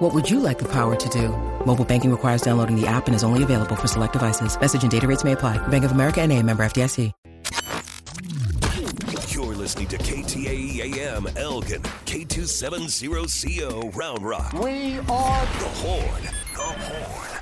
What would you like the power to do? Mobile banking requires downloading the app and is only available for select devices. Message and data rates may apply. Bank of America and a member FDIC. You're listening to KTAE AM Elgin, K270CO Round Rock. We are The Horn. The Horn.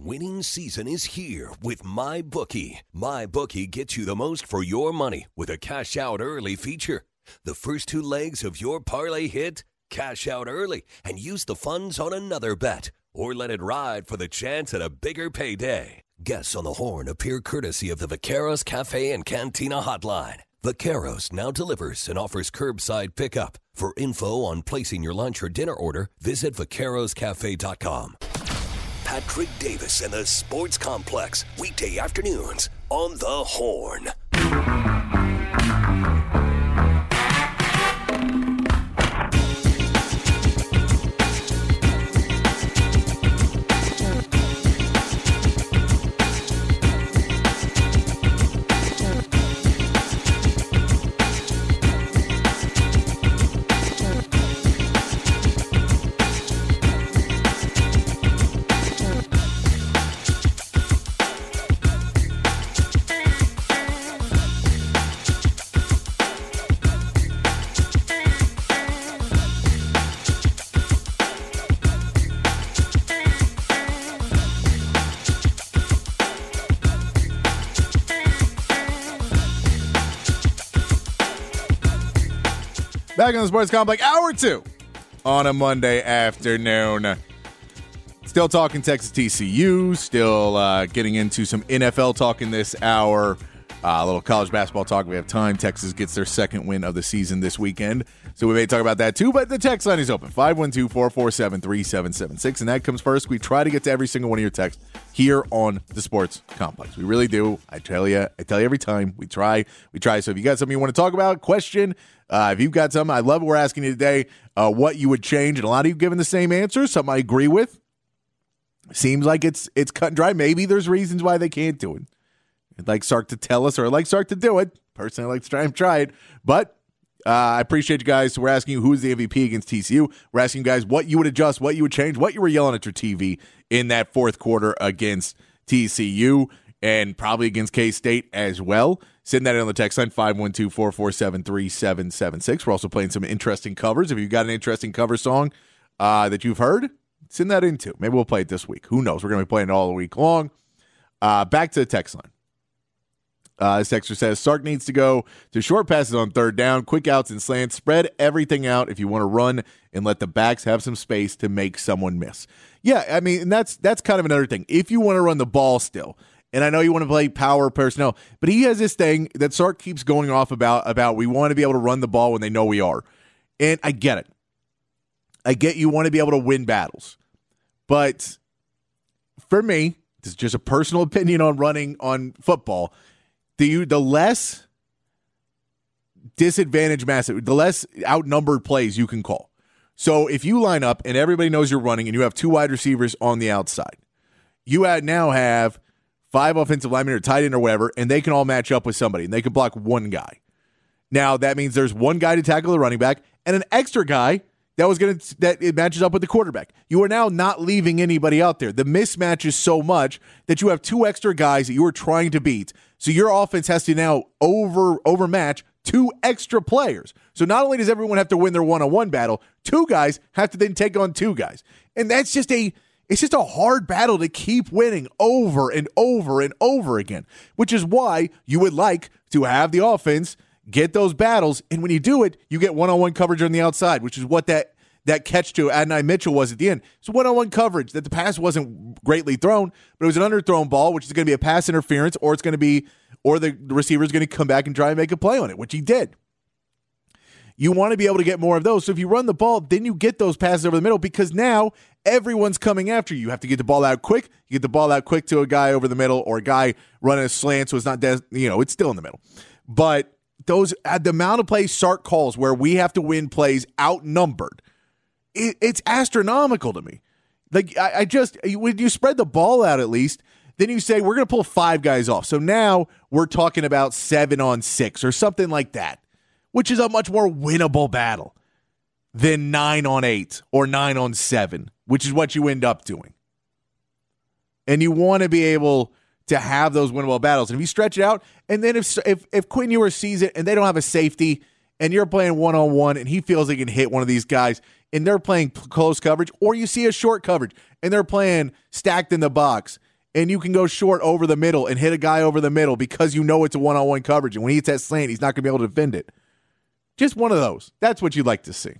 Winning season is here with MyBookie. MyBookie gets you the most for your money with a cash out early feature. The first two legs of your parlay hit, cash out early and use the funds on another bet or let it ride for the chance at a bigger payday. Guests on the horn appear courtesy of the Vaqueros Cafe and Cantina hotline. Vaqueros now delivers and offers curbside pickup. For info on placing your lunch or dinner order, visit vaqueroscafe.com. Patrick Davis and the Sports Complex, weekday afternoons on The Horn. Back on the Sports Complex, hour two on a Monday afternoon. Still talking Texas TCU, still uh, getting into some NFL talk in this hour. Uh, a little college basketball talk. We have time. Texas gets their second win of the season this weekend. So we may talk about that too. But the text line is open 512 447 3776. And that comes first. We try to get to every single one of your texts here on the Sports Complex. We really do. I tell you, I tell you every time. We try. We try. So if you got something you want to talk about, question, uh, if you've got something, I love what we're asking you today, uh, what you would change. And a lot of you given the same answers. Some I agree with. Seems like it's it's cut and dry. Maybe there's reasons why they can't do it. I'd like Sark to tell us, or I'd like Sark to do it. Personally, I like to try and try it. But uh, I appreciate you guys. We're asking you who's the MVP against TCU. We're asking you guys what you would adjust, what you would change, what you were yelling at your TV in that fourth quarter against TCU and probably against K State as well. Send that in on the text line 512 447 3776. We're also playing some interesting covers. If you've got an interesting cover song uh, that you've heard, send that in too. Maybe we'll play it this week. Who knows? We're going to be playing it all week long. Uh, back to the text line. Uh, this texter says Sark needs to go to short passes on third down, quick outs and slants. Spread everything out if you want to run and let the backs have some space to make someone miss. Yeah, I mean, that's that's kind of another thing. If you want to run the ball still, and I know you want to play power personnel, but he has this thing that Sark keeps going off about about we want to be able to run the ball when they know we are, and I get it. I get you want to be able to win battles, but for me, this is just a personal opinion on running on football the the less disadvantage massive, the less outnumbered plays you can call. So if you line up and everybody knows you're running and you have two wide receivers on the outside, you now have five offensive linemen or tight end or whatever, and they can all match up with somebody and they can block one guy. Now that means there's one guy to tackle the running back and an extra guy that was going to that it matches up with the quarterback. You are now not leaving anybody out there. The mismatch is so much that you have two extra guys that you are trying to beat. So your offense has to now over overmatch two extra players. So not only does everyone have to win their one-on-one battle, two guys have to then take on two guys. And that's just a it's just a hard battle to keep winning over and over and over again, which is why you would like to have the offense get those battles. And when you do it, you get one on one coverage on the outside, which is what that that catch to Adonai Mitchell was at the end. It's one on one coverage that the pass wasn't greatly thrown, but it was an underthrown ball, which is going to be a pass interference, or it's going to be, or the, the receiver is going to come back and try and make a play on it, which he did. You want to be able to get more of those. So if you run the ball, then you get those passes over the middle because now everyone's coming after you. You have to get the ball out quick. You get the ball out quick to a guy over the middle or a guy running a slant, so it's not, des- you know, it's still in the middle. But those at the amount of plays Sark calls where we have to win plays outnumbered, it, it's astronomical to me. Like I, I just when you spread the ball out at least, then you say we're going to pull five guys off. So now we're talking about seven on six or something like that which is a much more winnable battle than nine on eight or nine on seven, which is what you end up doing. And you want to be able to have those winnable battles. And if you stretch it out, and then if if if Quinn Ewers sees it and they don't have a safety, and you're playing one on one, and he feels he can hit one of these guys, and they're playing close coverage, or you see a short coverage and they're playing stacked in the box, and you can go short over the middle and hit a guy over the middle because you know it's a one on one coverage, and when he hits that slant, he's not going to be able to defend it. Just one of those. That's what you'd like to see.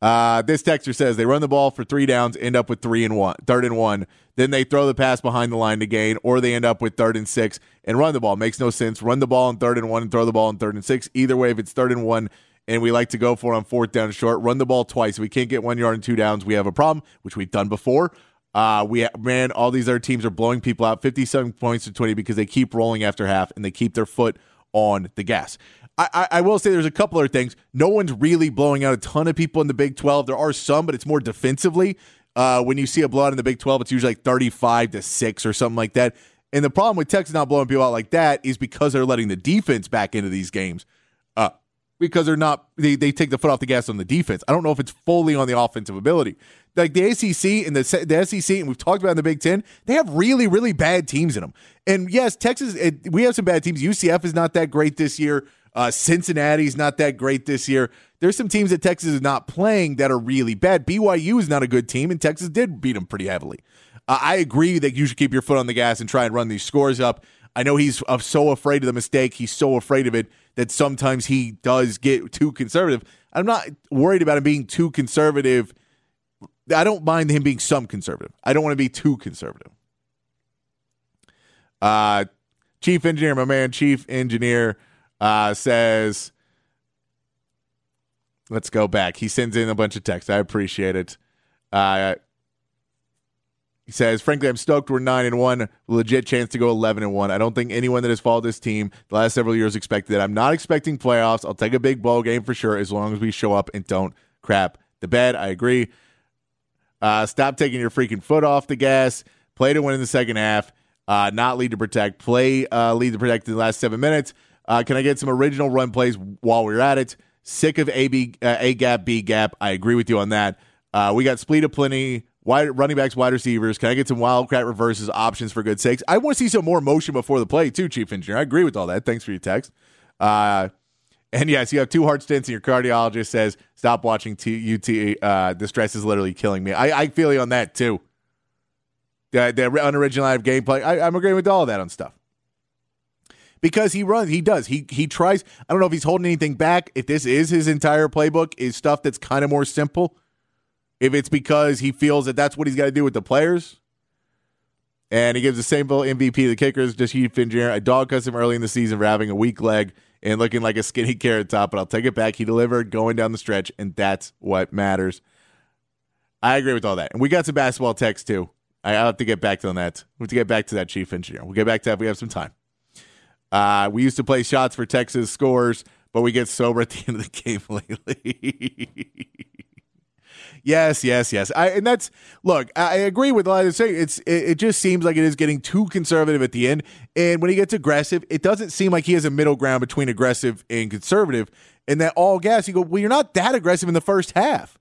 Uh, this texter says they run the ball for three downs, end up with three and one, third and one. Then they throw the pass behind the line to gain, or they end up with third and six and run the ball. Makes no sense. Run the ball on third and one and throw the ball on third and six. Either way, if it's third and one and we like to go for on fourth down short, run the ball twice. We can't get one yard and two downs, we have a problem, which we've done before. Uh, we man, all these other teams are blowing people out, fifty-seven points to twenty because they keep rolling after half and they keep their foot on the gas. I, I, will say there's a couple other things. No one's really blowing out a ton of people in the Big 12. There are some, but it's more defensively. Uh, when you see a blowout in the Big 12, it's usually like 35 to 6 or something like that. And the problem with Texas not blowing people out like that is because they're letting the defense back into these games. Uh, because they're not, they, they take the foot off the gas on the defense. I don't know if it's fully on the offensive ability. Like the ACC and the, the SEC, and we've talked about in the Big Ten, they have really, really bad teams in them. And yes, Texas, it, we have some bad teams. UCF is not that great this year. Uh, Cincinnati's not that great this year. There's some teams that Texas is not playing that are really bad. BYU is not a good team, and Texas did beat them pretty heavily. Uh, I agree that you should keep your foot on the gas and try and run these scores up. I know he's uh, so afraid of the mistake. He's so afraid of it that sometimes he does get too conservative. I'm not worried about him being too conservative. I don't mind him being some conservative. I don't want to be too conservative. Uh, chief engineer, my man, chief engineer uh, says, let's go back. He sends in a bunch of texts. I appreciate it. Uh, he says, frankly, I'm stoked we're 9 and 1, legit chance to go 11 and 1. I don't think anyone that has followed this team the last several years expected that. I'm not expecting playoffs. I'll take a big bowl game for sure as long as we show up and don't crap the bed. I agree. Uh, stop taking your freaking foot off the gas. Play to win in the second half. Uh, not lead to protect. Play uh, lead to protect in the last seven minutes. Uh, can I get some original run plays while we're at it? Sick of A B uh, A gap B gap. I agree with you on that. Uh, we got split of plenty. Wide running backs, wide receivers. Can I get some wildcat reverses options for good sakes? I want to see some more motion before the play too, Chief Engineer. I agree with all that. Thanks for your text. Uh, and yes, you have two heart stents, and your cardiologist says stop watching T- UT. Uh, the stress is literally killing me. I, I feel you on that too. The, the unoriginal gameplay. I, I'm agreeing with all of that on stuff because he runs, he does. He he tries. I don't know if he's holding anything back. If this is his entire playbook, is stuff that's kind of more simple. If it's because he feels that that's what he's got to do with the players, and he gives the same MVP to the kickers, just Heath Fingier. I dog cuss him early in the season for having a weak leg and looking like a skinny carrot top, but I'll take it back. He delivered going down the stretch, and that's what matters. I agree with all that. And we got some basketball text too. I have to get back to that. We have to get back to that chief engineer. We'll get back to that if we have some time. Uh, we used to play shots for Texas scores, but we get sober at the end of the game lately. yes, yes, yes. I, and that's look. I agree with a lot of say. It's it, it, just seems like it is getting too conservative at the end, and when he gets aggressive, it doesn't seem like he has a middle ground between aggressive and conservative. And that all gas, you go, well, you're not that aggressive in the first half.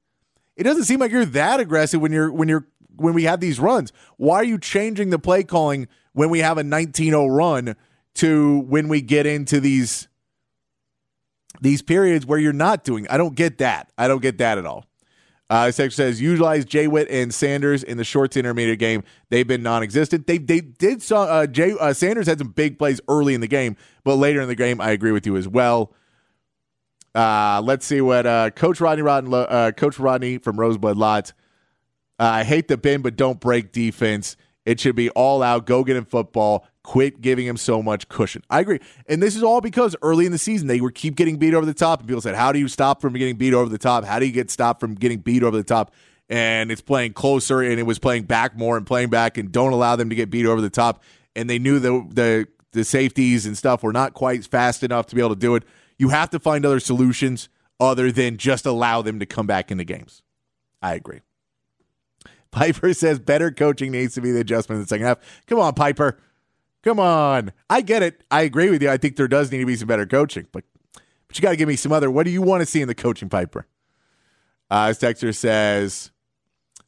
It doesn't seem like you're that aggressive when you're when you're when we have these runs. Why are you changing the play calling when we have a 19-0 run? To when we get into these these periods where you're not doing. I don't get that. I don't get that at all. Uh, Section says utilize Jay Witt and Sanders in the short to intermediate game. They've been non-existent. They they did saw uh, Jay uh, Sanders had some big plays early in the game, but later in the game, I agree with you as well. Uh, let's see what uh, Coach Rodney Rodney uh, Coach Rodney from Rosebud-Lott. Uh, I hate the bend but don't break defense. It should be all out. Go get in football Quit giving him so much cushion. I agree. And this is all because early in the season they were keep getting beat over the top. And people said, How do you stop from getting beat over the top? How do you get stopped from getting beat over the top? And it's playing closer and it was playing back more and playing back and don't allow them to get beat over the top. And they knew the the the safeties and stuff were not quite fast enough to be able to do it. You have to find other solutions other than just allow them to come back into games. I agree. Piper says better coaching needs to be the adjustment in the second half. Come on, Piper. Come on. I get it. I agree with you. I think there does need to be some better coaching, but but you got to give me some other. What do you want to see in the coaching, Piper? Uh, as Texter says,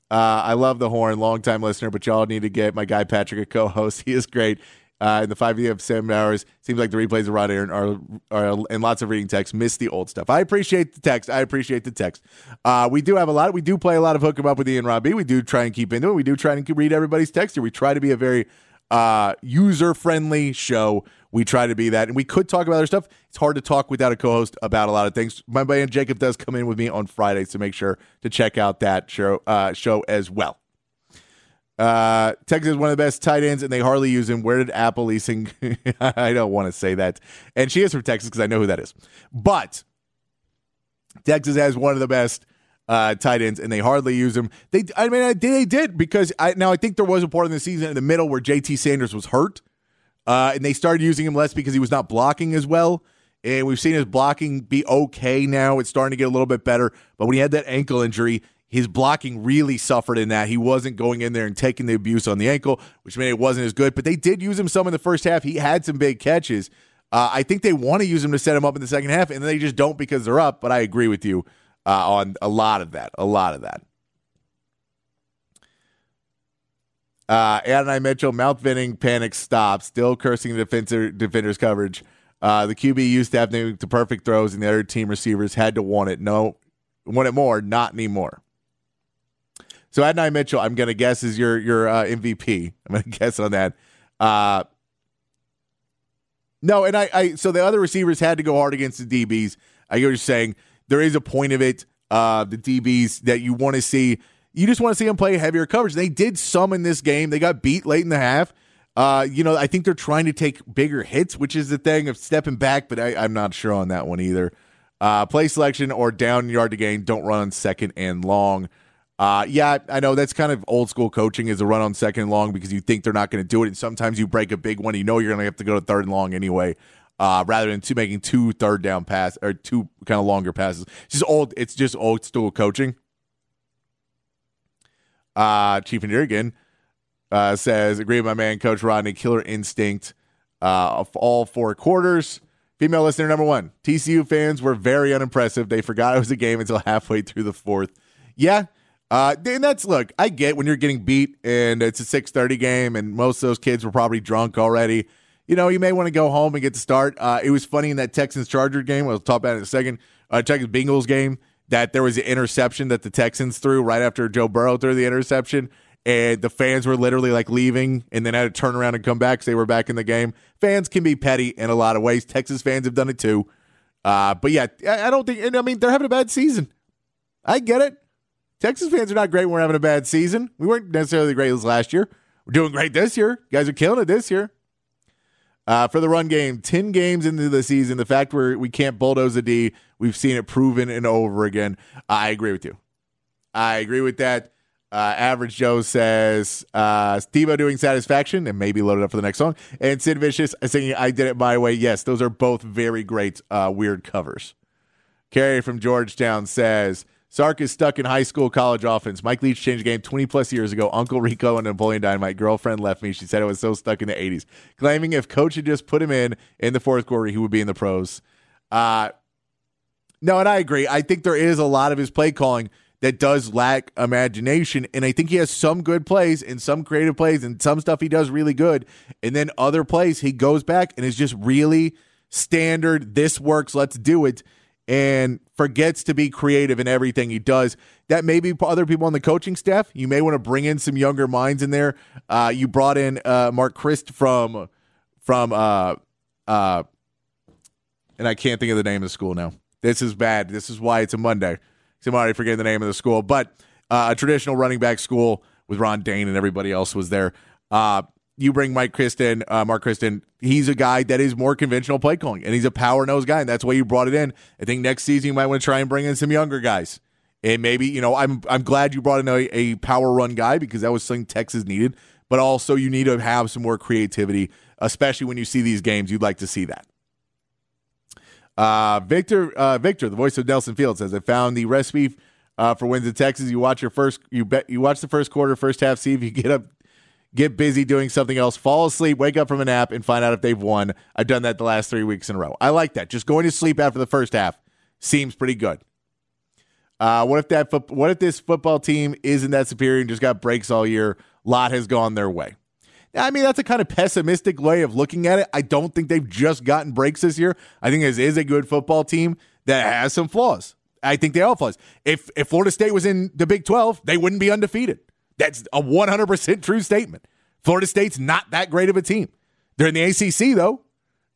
uh, I love the horn, long time listener, but y'all need to get my guy Patrick a co-host. He is great. Uh, in the five of seven hours, seems like the replays of Rod Aaron are, are and lots of reading text. Miss the old stuff. I appreciate the text. I appreciate the text. Uh, we do have a lot. We do play a lot of hook 'em up with Ian Robbie. We do try and keep into it. We do try and read everybody's text here. We try to be a very uh, user friendly show. We try to be that, and we could talk about other stuff. It's hard to talk without a co-host about a lot of things. My man Jacob does come in with me on Fridays, so make sure to check out that show uh, show as well. Uh, Texas is one of the best tight ends, and they hardly use him. Where did Apple leasing? I don't want to say that. And she is from Texas because I know who that is. But Texas has one of the best uh, tight ends, and they hardly use them. They, I mean, I, they did because I now I think there was a part in the season in the middle where JT Sanders was hurt, uh, and they started using him less because he was not blocking as well. And we've seen his blocking be okay now. It's starting to get a little bit better. But when he had that ankle injury, his blocking really suffered in that. He wasn't going in there and taking the abuse on the ankle, which meant it wasn't as good. But they did use him some in the first half. He had some big catches. Uh, I think they want to use him to set him up in the second half, and they just don't because they're up. But I agree with you uh, on a lot of that. A lot of that. Uh, Adonai Mitchell, mouth venting, panic stop, still cursing the defender, defender's coverage. Uh, the QB used to have the perfect throws, and the other team receivers had to want it. No, want it more, not anymore. So Adonai Mitchell, I'm going to guess is your your uh, MVP. I'm going to guess on that. Uh, no, and I, I so the other receivers had to go hard against the DBs. I get what you're saying. There is a point of it. Uh, the DBs that you want to see, you just want to see them play heavier coverage. They did some in this game. They got beat late in the half. Uh, you know, I think they're trying to take bigger hits, which is the thing of stepping back, but I, I'm not sure on that one either. Uh, play selection or down yard to gain. Don't run on second and long. Uh, yeah, I know that's kind of old school coaching is a run on second and long because you think they're not going to do it. And sometimes you break a big one. You know you're going to have to go to third and long anyway uh, rather than two making two third down pass or two kind of longer passes. It's just old. It's just old school coaching. Uh, Chief again uh, says, agree with my man, Coach Rodney, killer instinct uh, of all four quarters. Female listener number one, TCU fans were very unimpressive. They forgot it was a game until halfway through the fourth. Yeah, uh, and that's look, I get when you're getting beat and it's a 6:30 game, and most of those kids were probably drunk already you know, you may want to go home and get the start. Uh, it was funny in that Texans Charger game. I'll talk about it in a second. Uh, Texans Bengals game that there was an interception that the Texans threw right after Joe Burrow threw the interception, and the fans were literally like leaving and then had to turn around and come back because they were back in the game. Fans can be petty in a lot of ways. Texas fans have done it too. Uh, but yeah, I don't think. And I mean, they're having a bad season. I get it. Texas fans are not great when we're having a bad season. We weren't necessarily the greatest last year. We're doing great this year. You guys are killing it this year. Uh, for the run game, 10 games into the season, the fact where we can't bulldoze a D, we've seen it proven and over again. I agree with you. I agree with that. Uh, Average Joe says, uh, Steve doing satisfaction and maybe loaded up for the next song. And Sid Vicious singing I Did It My Way. Yes, those are both very great, uh, weird covers. Carrie from Georgetown says, Sark is stuck in high school college offense. Mike Leach changed the game 20 plus years ago. Uncle Rico and Napoleon Dynamite. Girlfriend left me. She said I was so stuck in the 80s. Claiming if coach had just put him in in the fourth quarter, he would be in the pros. Uh, no, and I agree. I think there is a lot of his play calling that does lack imagination. And I think he has some good plays and some creative plays and some stuff he does really good. And then other plays he goes back and is just really standard. This works. Let's do it and forgets to be creative in everything he does. That may be other people on the coaching staff. You may want to bring in some younger minds in there. Uh, you brought in uh, Mark Christ from from uh, uh, and I can't think of the name of the school now. This is bad. This is why it's a Monday. I'm already forgetting the name of the school, but uh, a traditional running back school with Ron Dayne and everybody else was there. Uh, you bring Mike Kristen, uh, Mark Kristen. He's a guy that is more conventional play calling, and he's a power nose guy, and that's why you brought it in. I think next season you might want to try and bring in some younger guys, and maybe you know I'm I'm glad you brought in a, a power run guy because that was something Texas needed, but also you need to have some more creativity, especially when you see these games. You'd like to see that. Uh, Victor, uh, Victor, the voice of Nelson Fields, says, "I found the recipe uh, for wins in Texas. You watch your first, you bet, you watch the first quarter, first half, see if you get up, get busy doing something else, fall asleep, wake up from a nap, and find out if they've won. I've done that the last three weeks in a row. I like that. Just going to sleep after the first half seems pretty good. Uh, what if that? Fo- what if this football team isn't that superior and just got breaks all year? Lot has gone their way. I mean, that's a kind of pessimistic way of looking at it. I don't think they've just gotten breaks this year. I think this is a good football team that has some flaws. I think they all flaws. If if Florida State was in the Big 12, they wouldn't be undefeated. That's a 100% true statement. Florida State's not that great of a team. They're in the ACC though.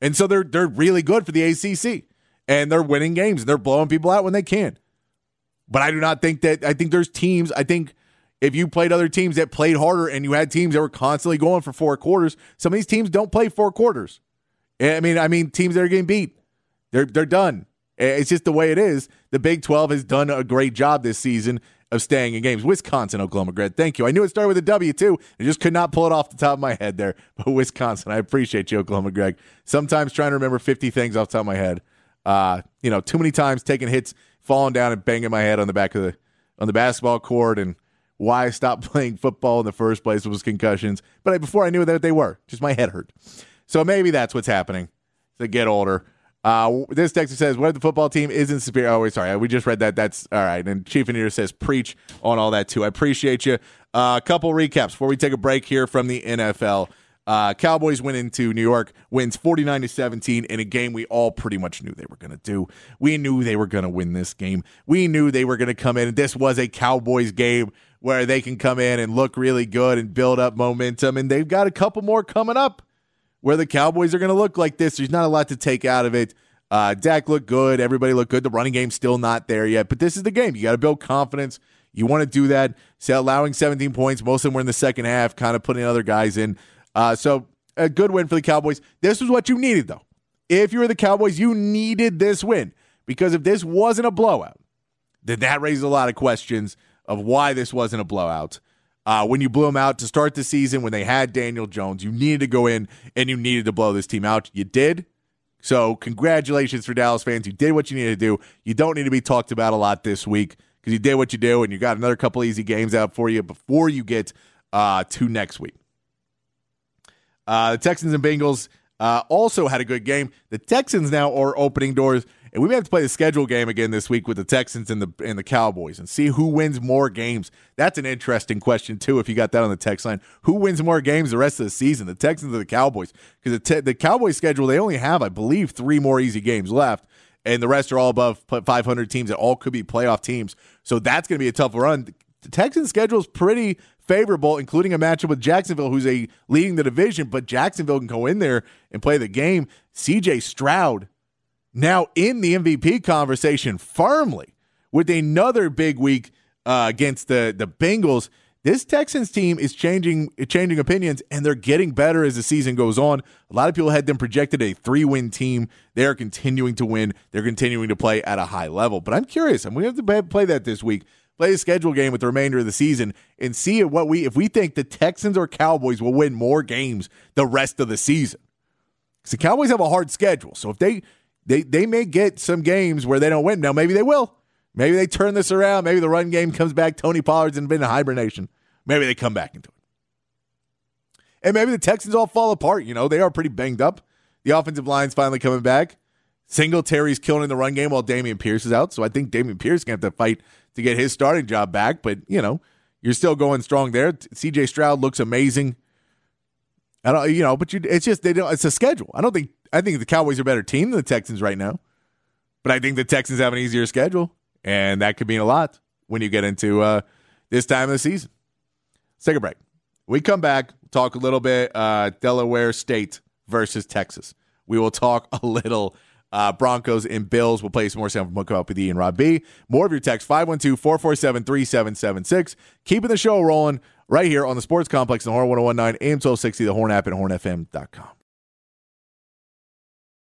And so they're they're really good for the ACC. And they're winning games and they're blowing people out when they can. But I do not think that I think there's teams, I think if you played other teams that played harder and you had teams that were constantly going for four quarters, some of these teams don't play four quarters. Eh, I mean, I mean teams that are getting beat. They're they're done. Eh, it's just the way it is. The Big 12 has done a great job this season of staying in games. Wisconsin, Oklahoma, Greg. Thank you. I knew it started with a W too. I just could not pull it off the top of my head there. But Wisconsin, I appreciate you, Oklahoma, Greg. Sometimes trying to remember 50 things off the top of my head. Uh, you know, too many times taking hits, falling down and banging my head on the back of the on the basketball court and why I stopped playing football in the first place was concussions. But I, before I knew that they were, just my head hurt. So maybe that's what's happening to get older. Uh, this texter says, "What if the football team isn't superior?" Oh, wait, sorry, we just read that. That's all right. And Chief Engineer says, "Preach on all that too." I appreciate you. A uh, couple recaps before we take a break here from the NFL. Uh, Cowboys went into New York, wins 49 to 17 in a game we all pretty much knew they were going to do. We knew they were going to win this game. We knew they were going to come in. This was a Cowboys game where they can come in and look really good and build up momentum. And they've got a couple more coming up where the Cowboys are going to look like this. There's not a lot to take out of it. Uh, Dak looked good. Everybody looked good. The running game's still not there yet, but this is the game. You got to build confidence. You want to do that. So allowing 17 points, most of them were in the second half, kind of putting other guys in. Uh, so a good win for the Cowboys. This was what you needed, though. If you were the Cowboys, you needed this win because if this wasn't a blowout, then that raises a lot of questions of why this wasn't a blowout. Uh, when you blew them out to start the season, when they had Daniel Jones, you needed to go in and you needed to blow this team out. You did. So, congratulations for Dallas fans. You did what you needed to do. You don't need to be talked about a lot this week because you did what you do, and you got another couple easy games out for you before you get uh, to next week. Uh, the Texans and Bengals uh, also had a good game. The Texans now are opening doors and we may have to play the schedule game again this week with the Texans and the and the Cowboys and see who wins more games. That's an interesting question too. If you got that on the text line, who wins more games the rest of the season, the Texans or the Cowboys? Because the te- the Cowboys schedule they only have, I believe, three more easy games left, and the rest are all above 500 teams that all could be playoff teams. So that's going to be a tough run. The Texans schedule is pretty favorable, including a matchup with Jacksonville, who's a leading the division, but Jacksonville can go in there and play the game. CJ Stroud now in the MVP conversation firmly with another big week uh, against the the Bengals. This Texans team is changing changing opinions, and they're getting better as the season goes on. A lot of people had them projected a three win team. They are continuing to win. They're continuing to play at a high level. But I'm curious. I'm have to play that this week. Play a schedule game with the remainder of the season and see what we if we think the Texans or Cowboys will win more games the rest of the season. Because the Cowboys have a hard schedule, so if they they they may get some games where they don't win. Now maybe they will. Maybe they turn this around. Maybe the run game comes back. Tony Pollard's been in hibernation. Maybe they come back into it. And maybe the Texans all fall apart. You know, they are pretty banged up. The offensive line's finally coming back. Singletary's killing in the run game while Dameon Pierce is out. So I think Dameon Pierce going to have to fight to get his starting job back. But, you know, you're still going strong there. CJ Stroud looks amazing. I don't, you know, but you, it's just they don't. It's a schedule. I don't think I think the Cowboys are a better team than the Texans right now, but I think the Texans have an easier schedule, and that could mean a lot when you get into uh, this time of the season. Let's take a break. We come back, talk a little bit uh, Delaware State versus Texas. We will talk a little uh, Broncos and Bills. We'll play some more sound from Up with Ian Rob B. More of your text 512 447 3776. Keeping the show rolling right here on the Sports Complex, the Horn 1019, AM 1260, the Horn app, and hornfm.com.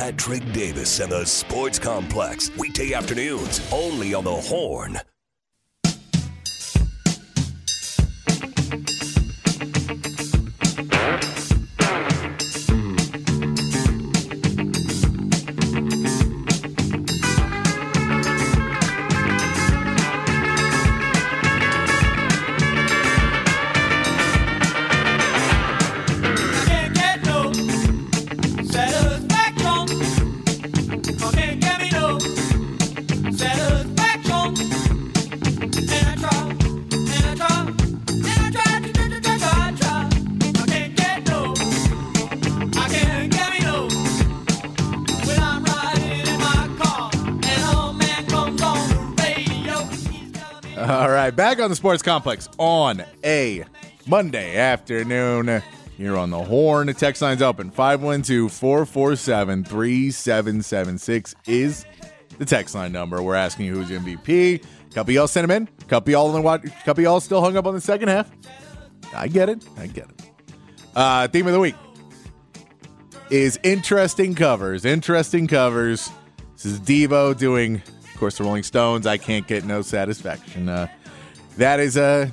Patrick Davis and the Sports Complex, weekday afternoons, only on the Horn. All right, back on the Sports Complex on a Monday afternoon here on the Horn. The text line's open 512 447 3776 is the text line number. We're asking you who's MVP. Couple y'all sent him in. Couple y'all in watch. Couple y'all still hung up on the second half. I get it. I get it. Uh, theme of the week is interesting covers. Interesting covers. This is Devo doing course, the Rolling Stones, I can't get no satisfaction. Uh, that is uh,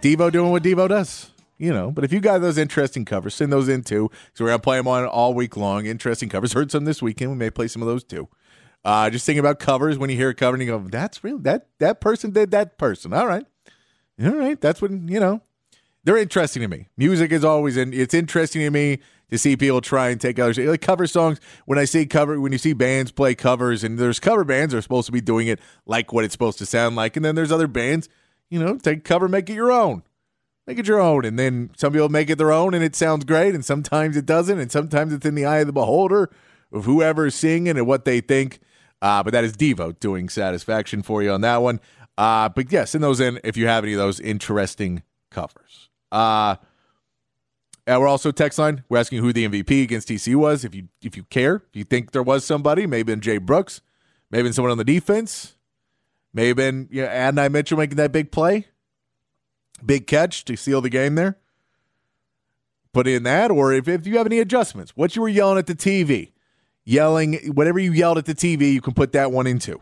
Devo doing what Devo does, you know. But if you got those interesting covers, send those in too. So we're gonna play them on all week long. Interesting covers. Heard some this weekend. We may play some of those too. Uh, just thinking about covers when you hear a cover and you go, "That's real. That that person did that person." All right, all right. That's when you know they're interesting to me. Music is always in. It's interesting to me to see people try and take others like cover songs. When I see cover, when you see bands play covers, and there's cover bands are supposed to be doing it like what it's supposed to sound like, and then there's other bands, you know, take cover, make it your own, make it your own, and then some people make it their own, and it sounds great, and sometimes it doesn't, and sometimes it's in the eye of the beholder of whoever's singing and what they think. Uh, but that is Devo doing satisfaction for you on that one. Uh, but yes, send those in if you have any of those interesting covers. Uh, uh, we're also text line. We're asking who the MVP against TC was. If you if you care, if you think there was somebody, maybe been Jay Brooks, maybe been someone on the defense, maybe been you know, Mitchell making that big play, big catch to seal the game there. Put in that, or if, if you have any adjustments, what you were yelling at the TV, yelling whatever you yelled at the TV, you can put that one into.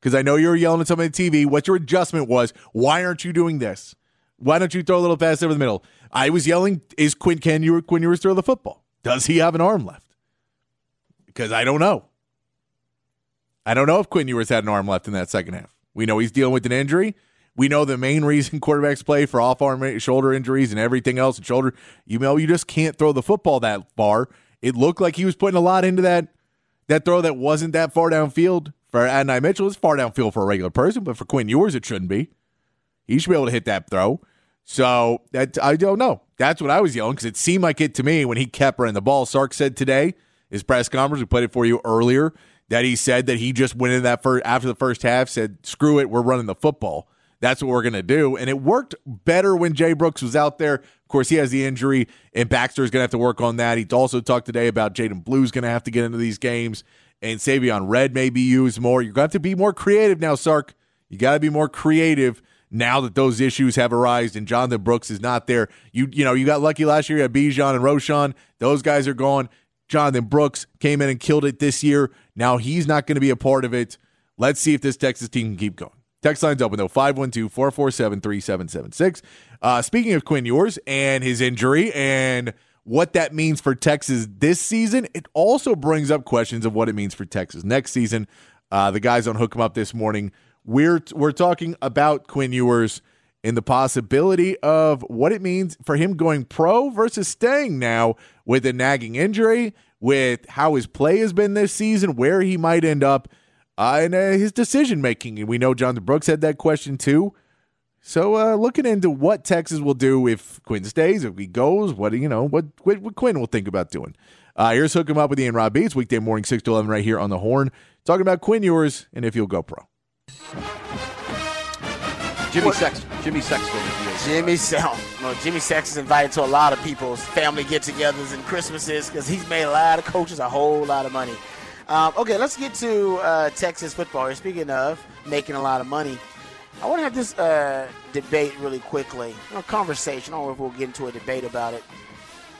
Because I know you were yelling at somebody the TV. What your adjustment was? Why aren't you doing this? Why don't you throw a little pass over the middle? I was yelling, is Quinn can you Quinn Ewers throw the football? Does he have an arm left? Because I don't know. I don't know if Quinn Ewers had an arm left in that second half. We know he's dealing with an injury. We know the main reason quarterbacks play for off arm shoulder injuries and everything else and shoulder. You know, you just can't throw the football that far. It looked like he was putting a lot into that that throw that wasn't that far downfield. For Adonai Mitchell, it's far downfield for a regular person, but for Quinn Ewers, it shouldn't be. He should be able to hit that throw. So that I don't know. That's what I was yelling because it seemed like it to me when he kept running the ball. Sark said today his press conference. We played it for you earlier that he said that he just went in that first after the first half said screw it we're running the football that's what we're going to do and it worked better when jay brooks was out there of course he has the injury and baxter is going to have to work on that he also talked today about jaydon blue's going to have to get into these games and savion red may be used more you got to be more creative now sark you got to be more creative now that those issues have arisen and Jonathan Brooks is not there. You you know, you got lucky last year, you had Bijan and Roschon. Those guys are gone. Jonathan Brooks came in and killed it this year. Now he's not going to be a part of it. Let's see if this Texas team can keep going. Text line's open though 512 447 3776. Uh, speaking of Quinn Ewers and his injury and what that means for Texas this season, it also brings up questions of what it means for Texas next season. Uh, the guys on Hook 'em Up this morning we're we're talking about Quinn Ewers and the possibility of what it means for him going pro versus staying now with a nagging injury, with how his play has been this season, where he might end up, uh, and uh, his decision making. And we know Jonathan Brooks had that question too. So uh, looking into what Texas will do if Quinn stays, if he goes, what you know, what, what Quinn will think about doing. Uh, here's hook him up with Ian Rob Beats weekday morning six to eleven right here on the Horn, talking about Quinn Ewers and if he'll go pro. Jimmy Sexton. Jimmy Sexton. Jimmy Sexton. Well, Jimmy Sexton's invited to a lot of people's family get-togethers and Christmases because he's made a lot of coaches a whole lot of money. Um, okay, let's get to uh, Texas football. Speaking of making a lot of money, I want to have this uh, debate really quickly, a conversation. I don't know if we'll get into a debate about it.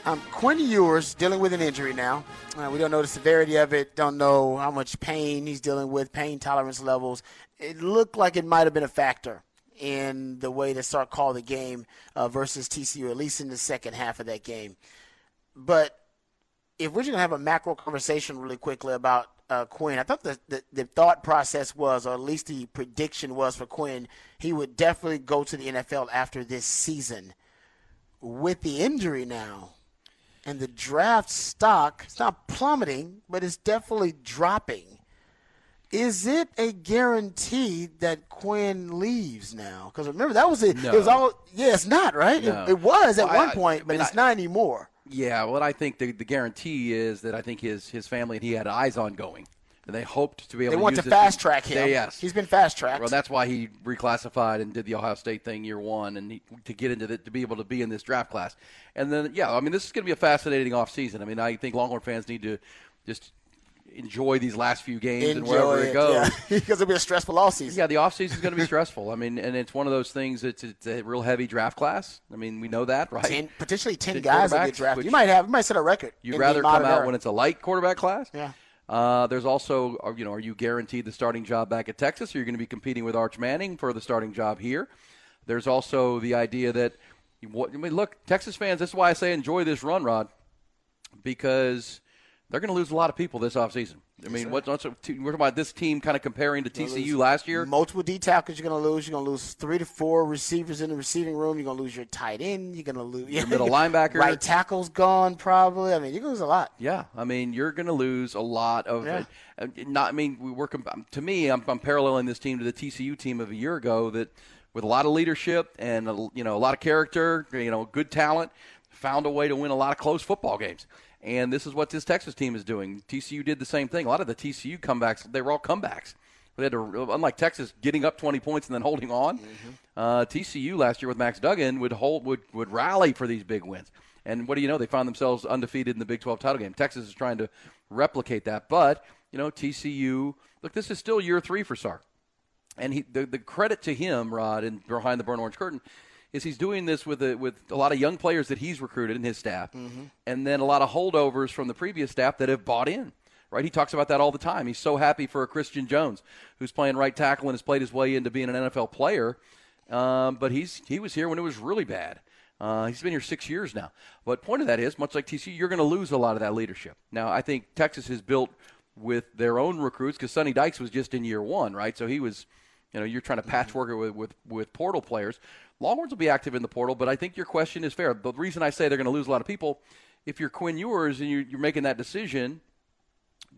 Um, Quinn Ewers dealing with an injury now. Uh, we don't know the severity of it. Don't know how much pain he's dealing with, pain tolerance levels. It looked like it might have been a factor in the way to start call the game uh, versus TCU, at least in the second half of that game. But if we're just going to have a macro conversation really quickly about uh, Quinn. I thought the, the, the thought process was, or at least the prediction was for Quinn, he would definitely go to the NFL after this season. With the injury now, and the draft stock, it's not plummeting, but it's definitely dropping. Is it a guarantee that Quinn leaves now? Because remember that was it. No. It was all. Yeah, it's not right. No. It, it, was at well, one I, point, I mean, but it's I, not anymore. Yeah, well, I think the, the guarantee is that I think his his family and he had eyes on going. And they hoped to be able. They to want to fast track him. They, yes, he's been fast tracked. Well, that's why he reclassified and did the Ohio State thing year one, and he, to get into the, to be able to be in this draft class. And then, yeah, I mean, this is going to be a fascinating offseason. I mean, I think Longhorn fans need to just enjoy these last few games enjoy and wherever it, it goes. Yeah. because it'll be a stressful offseason. Yeah, the offseason is going to be stressful. I mean, and it's one of those things. It's, it's a real heavy draft class. I mean, we know that, right? Ten, potentially ten, ten guys will get drafted. You might have, you might set a record. You'd rather come out era. when it's a light quarterback class. Yeah. Uh, there's also, you know, are you guaranteed the starting job back at Texas? Or are you going to be competing with Arch Manning for the starting job here? There's also the idea that, what, I mean, look, Texas fans. This is why I say enjoy this run, Rod, because they're going to lose a lot of people this offseason. I mean, what's, what's we're talking about this team kind of comparing to TCU last year. Multiple D tackles you're going to lose. You're going to lose three to four receivers in the receiving room. You're going to lose your tight end. You're going to lose your middle linebacker. Right tackle's gone probably. I mean, you're going to lose a lot. Yeah, I mean, you're going to lose a lot of. Yeah. Uh, not. I mean, we work. To me, I'm, I'm paralleling this team to the TCU team of a year ago that, with a lot of leadership and you know a lot of character, you know, good talent, found a way to win a lot of close football games. And this is what this Texas team is doing. TCU did the same thing. A lot of the TCU comebacks, they were all comebacks. They had to, unlike Texas, getting up 20 points and then holding on. Mm-hmm. Uh, TCU last year with Max Duggan would hold would would rally for these big wins. And what do you know? They found themselves undefeated in the Big 12 title game. Texas is trying to replicate that, but you know TCU. Look, this is still year three for Sark, and he, the the credit to him, Rod, and behind the burn orange curtain is he's doing this with a, with a lot of young players that he's recruited in his staff, mm-hmm. and then a lot of holdovers from the previous staff that have bought in. Right, he talks about that all the time. He's so happy for a Christian Jones, who's playing right tackle and has played his way into being an NFL player. Um, but he's he was here when it was really bad. Uh, he's been here six years now. But point of that is, much like TCU, you're going to lose a lot of that leadership. Now, I think Texas has built with their own recruits because Sonny Dykes was just in year one, right? So he was, you know, you're trying to patchwork it with, with, with portal players. Longhorns will be active in the portal, but I think your question is fair. The reason I say they're going to lose a lot of people, if you're Quinn Ewers and you're making that decision,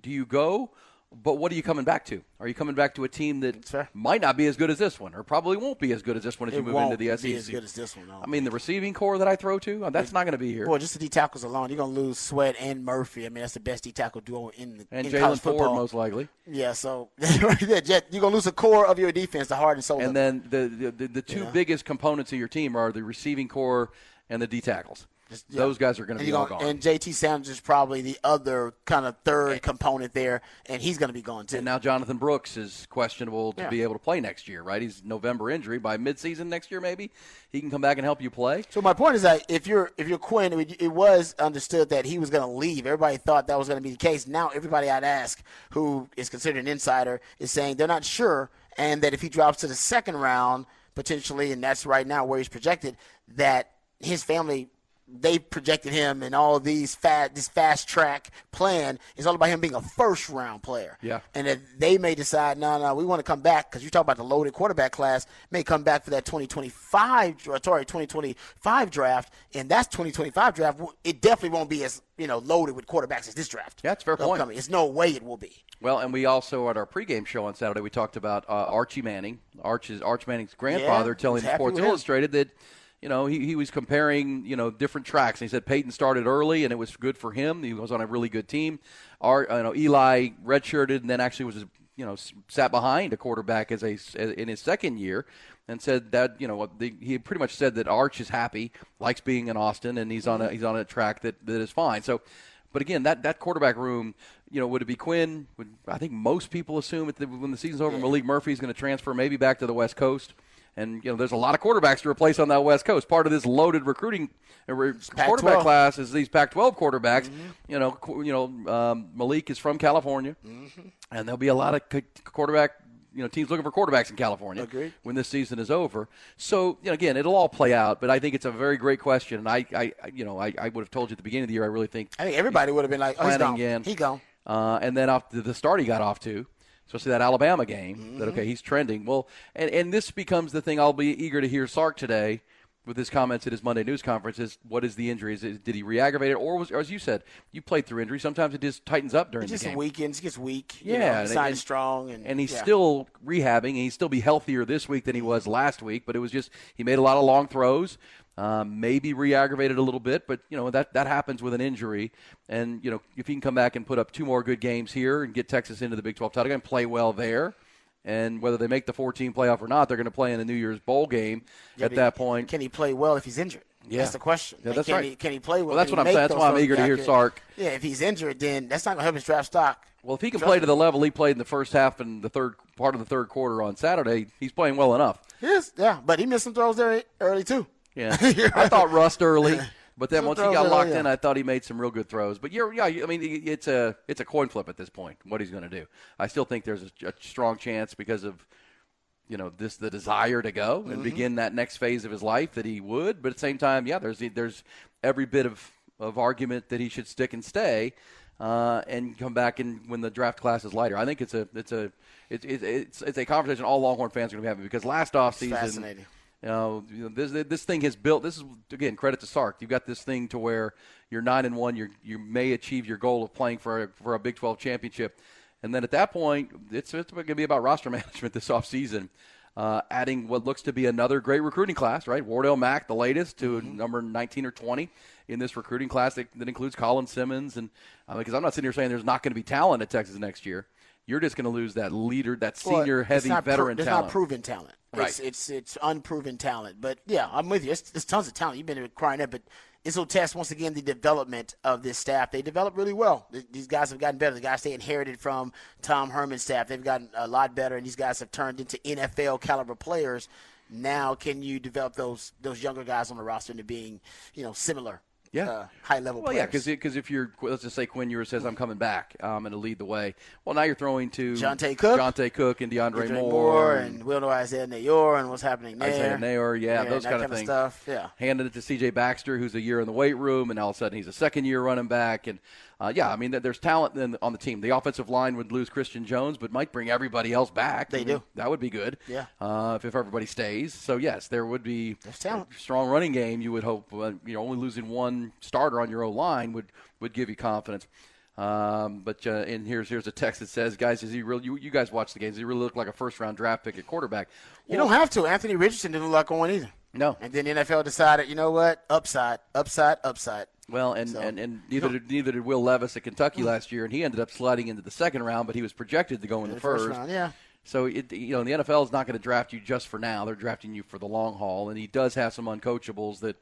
do you go but what are you coming back to? Are you coming back to a team that might not be as good as this one, or probably won't be as good as this one as it you move into the SEC? Be as good as this one. No. I mean, the receiving core that I throw to, uh, that's it, not going to be here. Well, just the D tackles alone, you're going to lose Sweat and Murphy. I mean, that's the best D tackle duo in the and in Jaylan Ford most likely. Yeah, so you're going to lose a core of your defense, the heart and soul. And then the the, the, the two yeah. biggest components of your team are the receiving core and the D tackles. Just, yeah. Those guys are going to be all gone. And JT Sanders is probably the other kind of third and, component there, and he's going to be gone too. And now Jonathan Brooks is questionable to yeah. be able to play next year, right? He's November injury. By midseason next year, maybe he can come back and help you play. So my point is that if you're if you're Quinn, it was understood that he was going to leave. Everybody thought that was going to be the case. Now everybody I'd ask who is considered an insider is saying they're not sure, and that if he drops to the second round potentially, and that's right now where he's projected, that his family they projected him and all these fast this fast track plan is all about him being a first round player. Yeah. And that they may decide, no, no, we want to come back because you talk about the loaded quarterback class may come back for that 2025 or sorry 2025 draft, and that's 2025 draft. It definitely won't be as you know loaded with quarterbacks as this draft. Yeah, that's fair point. It's no way it will be. Well, and we also at our pregame show on Saturday we talked about uh, Archie Manning, Arch's Arch Manning's grandfather, Yeah, telling Sports. Illustrated that you know he, he was comparing you know different tracks. And he said Peyton started early and it was good for him. He was on a really good team. Art, you know, Eli redshirted and then actually was you know sat behind a quarterback as a in his second year. And said that you know the, he pretty much said that Arch is happy, likes being in Austin, and he's on a he's on a track that, that is fine. So but again, that, that quarterback room, you know, would it be Quinn? Would I think most people assume at the, when the season's over, Malik Murphy is going to transfer maybe back to the West Coast. And you know, there's a lot of quarterbacks to replace on that West Coast. Part of this loaded recruiting uh, re- quarterback class is these Pac-12 quarterbacks. You know, you know, um, Maalik is from California, and there'll be a lot of quarterback. You know, teams looking for quarterbacks in California Agreed. when this season is over. So, you know, again, it'll all play out. But I think it's a very great question. And I, I you know, I, I would have told you at the beginning of the year. I really think I think everybody would have been like, oh, he's gone. again. He gone. Uh, and then off the start he got off to, especially that Alabama game, that Mm-hmm. okay, he's trending. Well, and, and this becomes the thing I'll be eager to hear Sark today with his comments at his Monday news conference is what is the injury? Is it, did he re-aggravate it, or was, or as you said, you played through injury. Sometimes it just tightens up during He just the game. weekends he gets weak. you Yeah, know, and- and- strong, and, and he's yeah. still rehabbing. And he's still be healthier this week than he was last week. But it was just he made a lot of long throws, um, maybe re-aggravated a little bit. But you know that that happens with an injury. And you know if he can come back and put up two more good games here and get Texas into the Big 12 title game, play well there. And whether they make the 14 playoff or not, they're going to play in the New Year's bowl game Yeah, at that point. Can he play well if he's injured? Yeah. That's the question. Yeah, that's can right. He, can he play well? Well, that's what I'm saying. That's why I'm eager to hear can- Sark. Yeah, if he's injured, then that's not going to help his draft stock. Well, if he can Trust play to the level he played in the first half and the third part of the third quarter on Saturday, he's playing well enough. Yes, yeah, but he missed some throws there early too. Yeah, I thought rust early, but then once he got locked in, I thought he made some real good throws. But you're, yeah, I mean, it's a it's a coin flip at this point. What he's going to do, I still think there's a, a strong chance because of you know this the desire to go Mm-hmm. and begin that next phase of his life that he would. But at the same time, yeah, there's there's every bit of of argument that he should stick and stay. Uh, and come back and when the draft class is lighter, I think it's a it's a it's it's it's, a conversation all Longhorn fans are going to be having because last off season, you know, you know, this this thing has built. This is again credit to Sark. You've got this thing to where you're nine and one. You you may achieve your goal of playing for a, for a Big 12 championship, and then at that point, it's it's going to be about roster management this offseason. Uh, adding what looks to be another great recruiting class, right? Wardell Mack, the latest, to mm-hmm. number 19 or 20 in this recruiting class that, that includes Colin Simmons. And uh, because I'm not sitting here saying there's not going to be talent at Texas next year, you're just going to lose that leader, that senior it's heavy not pro- veteran It's talent. not proven talent. Right. It's, it's it's unproven talent. But yeah, I'm with you. There's tons of talent. You've been crying that, but this will test once again the development of this staff. They develop really well. These guys have gotten better. The guys they inherited from Tom Herman's staff, they've gotten a lot better, and these guys have turned into NFL caliber players. Now, can you develop those those younger guys on the roster into being, you know, similar, Yeah. uh, high level Well, yeah, players? because if you're let's just say Quinn Ewers says I'm coming back, I'm going to lead the way. Well, now you're throwing to Johntay Cook? Johntay Cook, and DeAndre Andre Moore, Moore and Will Isaiah Neyor and what's happening there. Isaiah Neyor, yeah, those that kind of things. stuff. Yeah. handed it to C.J. Baxter, who's a year in the weight room, and all of a sudden he's a second year running back. And uh, yeah, I mean, there's talent in, on the team. The offensive line would lose Christian Jones, but might bring everybody else back. They I mean, do. That would be good. Yeah. Uh, if, if everybody stays. So yes, there would be There's talent. a strong running game. You would hope. Uh, you know, only losing one starter on your O line would would give you confidence. Um, but uh, and here's here's a text that says, guys, is he really? You, you guys watch the games. Does he really look like a first round draft pick at quarterback? You don't have to. Anthony Richardson didn't look like one either. No. And then the NFL decided, you know what? Upside, upside, upside. Well, and, So- and, and neither did, neither did Will Levis at Kentucky last year, and he ended up sliding into the second round, but he was projected to go in the, the first first. round, yeah. So it, you know the NFL is not going to draft you just for now; they're drafting you for the long haul, and he does have some uncoachables that,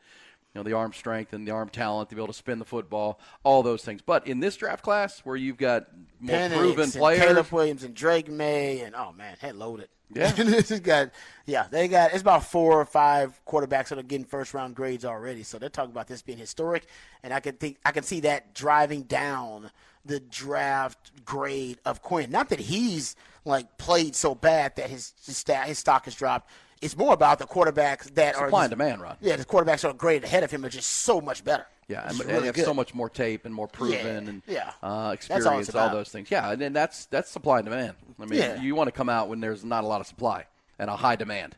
you know, the arm strength and the arm talent to be able to spin the football, all those things. But in this draft class, where you've got more Penix proven players, Caleb Williams and Drake Maye and oh man, head loaded. Yeah. this has got yeah, they got it's about four or five quarterbacks that are getting first round grades already. So they're talking about this being historic, and I can think I can see that driving down the draft grade of Quinn. Not that he's like played so bad that his his, stat, his stock has dropped. It's more about the quarterbacks that Supply are Supply and demand, Ron. Yeah, the quarterbacks are great ahead of him are just so much better. Yeah, and, really and have good. so much more tape and more proven Yeah, and yeah. Uh, That's all experience, all, those things. Yeah, and then that's that's supply and demand. I mean, Yeah. you want to come out when there's not a lot of supply and a high demand.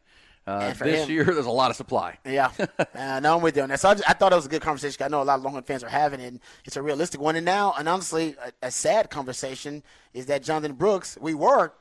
Uh, this him- year, there's a lot of supply. Yeah, uh, no, I'm with you on that. So I, just, I thought it was a good conversation. I know a lot of Longhorn fans are having it. And it's a realistic one. And now, and honestly, a, a sad conversation is that Jonathan Brooks. We were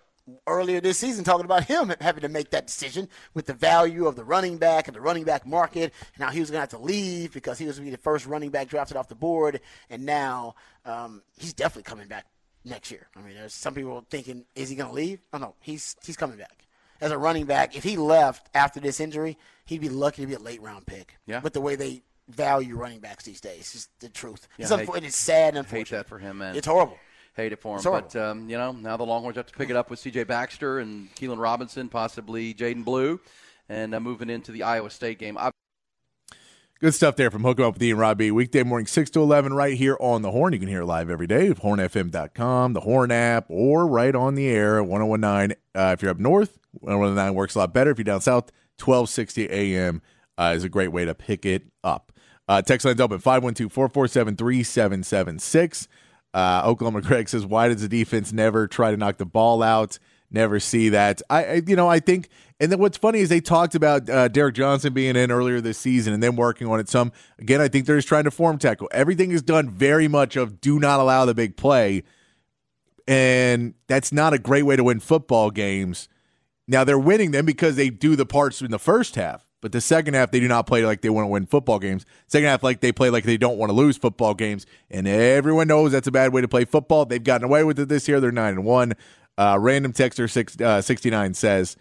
earlier this season talking about him having to make that decision with the value of the running back and the running back market. And how he was going to have to leave because he was going to be the first running back drafted off the board. And now um, he's definitely coming back next year. I mean, there's some people thinking, is he going to leave? Oh no, he's he's coming back as a running back. If he left after this injury, he'd be lucky to be a late round pick. Yeah. With the way they value running backs these days, it's just the truth. it's, Yeah, unfo- hate- it's sad and Hate unfortunate. that for him, man. It's horrible. Hate it for him. But um, you know, now the Longhorns have to pick it up with C.J. Baxter and Keilan Robinson, possibly Jaydon Blue, and uh, moving into the Iowa State game. I- Good stuff there from Hook 'em Up with Ian Rob B. Weekday morning, 6 to 11, right here on The Horn. You can hear it live every day at hornfm.com, the Horn app, or right on the air at 1019. Uh, if you're up north, 1019 works a lot better. If you're down south, 1260 a.m. Uh, is a great way to pick it up. Uh, text line's open 512 447 3776. Uh, Oklahoma Greg says, Why does the defense never try to knock the ball out? Never see that. I, I you know, I think, and then what's funny is they talked about uh, Derek Johnson being in earlier this season and then working on it some. Again, I think they're just trying to form tackle. Everything is done very much of do not allow the big play, and that's not a great way to win football games. Now they're winning them because they do the parts in the first half, but the second half they do not play like they want to win football games. Second half, like they play like they don't want to lose football games, and everyone knows that's a bad way to play football. They've gotten away with it this year. They're nine and one. Uh, random texter six, uh, sixty nine says.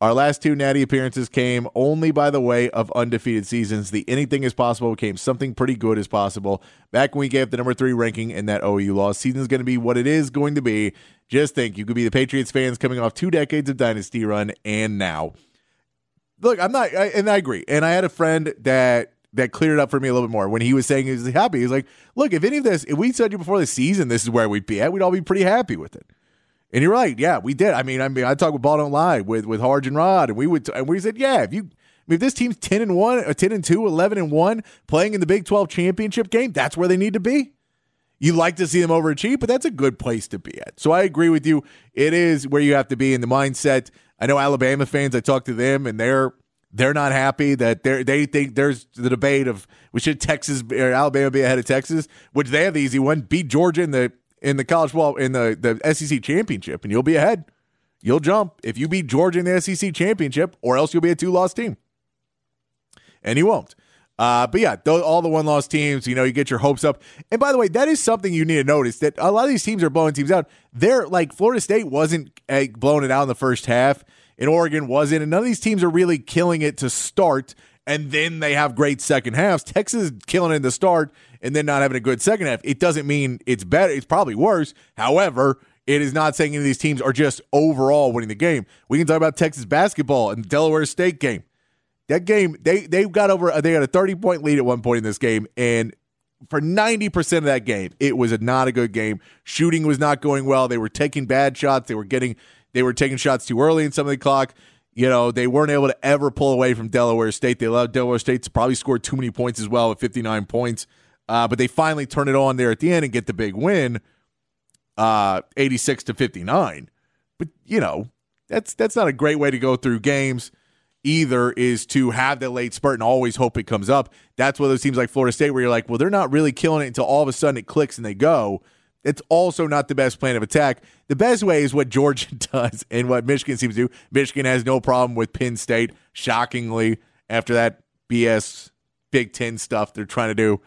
Our last two natty appearances came only by the way of undefeated seasons. The anything is possible became something pretty good as possible. Back when we gave the number three ranking in that OU loss, season's going to be what it is going to be. Just think, you could be the Patriots fans coming off two decades of dynasty run, and now, look, I'm not, I, and I agree. And I had a friend that that cleared it up for me a little bit more when he was saying he was happy. He's like, "Look, if any of this, if we said you before the season, this is where we'd be at, we'd all be pretty happy with it." And you're right. Yeah, we did. I mean, I mean, I talked with Ball Don't Lie with with Harge and Rod, and we would, and we said, yeah, if you, if this team's ten and one, or ten and two, 11 and one, playing in the Big Twelve championship game, that's where they need to be. You like to see them overachieve, but that's a good place to be at. So I agree with you. It is where you have to be in the mindset. I know Alabama fans. I talked to them, and they're they're not happy that they they think there's the debate of we should Texas or Alabama be ahead of Texas, which they have the easy one. Beat Georgia in the in the college ball in the the SEC championship, and you'll be ahead. You'll jump if you beat Georgia in the SEC championship, or else you'll be a two loss team, and you won't. Uh, but yeah, all the one loss teams, you know, you get your hopes up. And by the way, that is something you need to notice that a lot of these teams are blowing teams out. They're like Florida State wasn't uh, blowing it out in the first half, and Oregon wasn't, and none of these teams are really killing it to start. And then they have great second halves. Texas is killing it in the start and then not having a good second half. It doesn't mean it's better. It's probably worse. However, it is not saying any of these teams are just overall winning the game. We can talk about Texas basketball and Delaware State game. That game, they they got over. They had a thirty point lead at one point in this game, and for ninety percent of that game, it was a not a good game. Shooting was not going well. They were taking bad shots. They were getting they were taking shots too early in some of the clock. You know, they weren't able to ever pull away from Delaware State. They allowed Delaware State to probably score too many points as well at fifty nine points. Uh, but they finally turn it on there at the end and get the big win, uh, eighty six to fifty nine. But you know, that's that's not a great way to go through games either is to have the late spurt and always hope it comes up. That's one of those teams like Florida State where you're like, well, they're not really killing it until all of a sudden it clicks and they go. It's also not the best plan of attack. The best way is what Georgia does and what Michigan seems to do. Michigan has no problem with Penn State, shockingly, after that BS Big Ten stuff they're trying to do.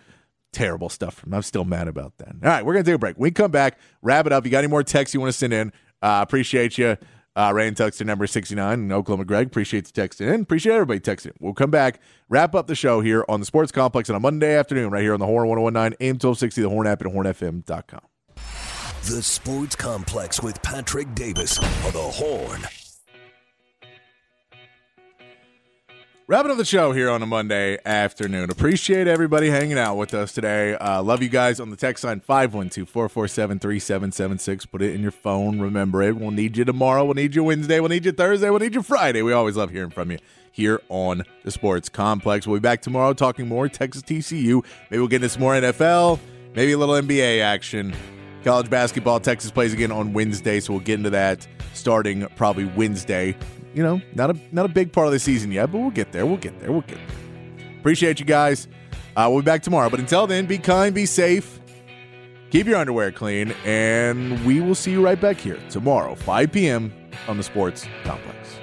Terrible stuff. I'm still mad about that. All right, we're going to take a break. When we come back, wrap it up. You got any more texts you want to send in? Uh, appreciate you. Uh, Rand texted number 69 in Oklahoma. Greg, appreciate the texting in. Appreciate everybody texting. We'll come back, wrap up the show here on the Sports Complex on a Monday afternoon, right here on the Horn 1019, AM 1260, the Horn app, and hornfm.com. The Sports Complex with Patrick Davis on the Horn. Wrapping up the show here on a Monday afternoon. Appreciate everybody hanging out with us today. Uh, love you guys on the text line 512 447 3776. Put it in your phone. Remember it. We'll need you tomorrow. We'll need you Wednesday. We'll need you Thursday. We'll need you Friday. We always love hearing from you here on the Sports Complex. We'll be back tomorrow talking more Texas TCU. Maybe we'll get into some more NFL, maybe a little NBA action. College basketball, Texas plays again on Wednesday, so we'll get into that starting probably Wednesday you know, not a not a big part of the season yet, but we'll get there. We'll get there. We'll get there. Appreciate you guys. Uh, we'll be back tomorrow. But until then, be kind, be safe, keep your underwear clean, and we will see you right back here tomorrow, 5 p.m. on the Sports Complex.